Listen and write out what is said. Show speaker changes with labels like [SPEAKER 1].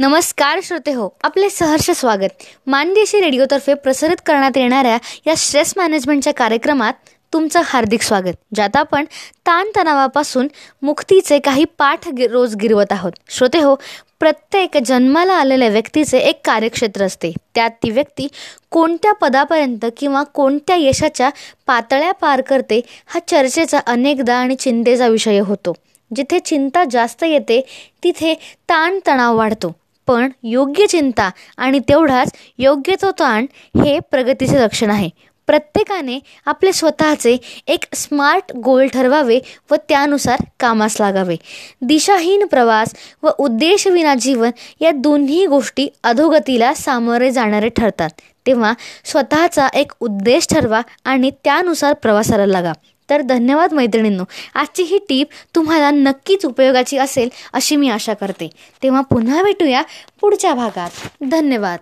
[SPEAKER 1] नमस्कार श्रोते हो आपले सहर्ष स्वागत. मानदेशी रेडिओतर्फे प्रसारित करण्यात येणाऱ्या या स्ट्रेस मॅनेजमेंटच्या कार्यक्रमात तुमचं हार्दिक स्वागत ज्यात आपण ताणतणावापासून मुक्तीचे काही पाठ गि रोज गिरवत आहोत. श्रोते हो प्रत्येक जन्माला आलेल्या व्यक्तीचे एक कार्यक्षेत्र असते. त्यात ती व्यक्ती कोणत्या पदापर्यंत किंवा कोणत्या यशाच्या पातळ्या पार करते हा चर्चेचा अनेकदा आणि चिंतेचा विषय होतो. जिथे चिंता जास्त येते तिथे ताणतणाव वाढतो. पण योग्य चिंता आणि तेवढाच योग्य तो ताण हे प्रगतीचे लक्षण आहे. प्रत्येकाने आपले स्वतःचे एक स्मार्ट गोल ठरवावे व त्यानुसार कामास लागावे. दिशाहीन प्रवास व उद्देशविना जीवन या दोन्ही गोष्टी अधोगतीला सामोरे जाणारे ठरतात. तेव्हा स्वतःचा एक उद्देश ठरवा आणि त्यानुसार प्रवासाला लागा. तर धन्यवाद मैत्रिणींनो. आजची ही टीप तुम्हाला नक्कीच उपयोगाची असेल अशी मी आशा करते. तेव्हा पुन्हा भेटूया पुढच्या भागात. धन्यवाद.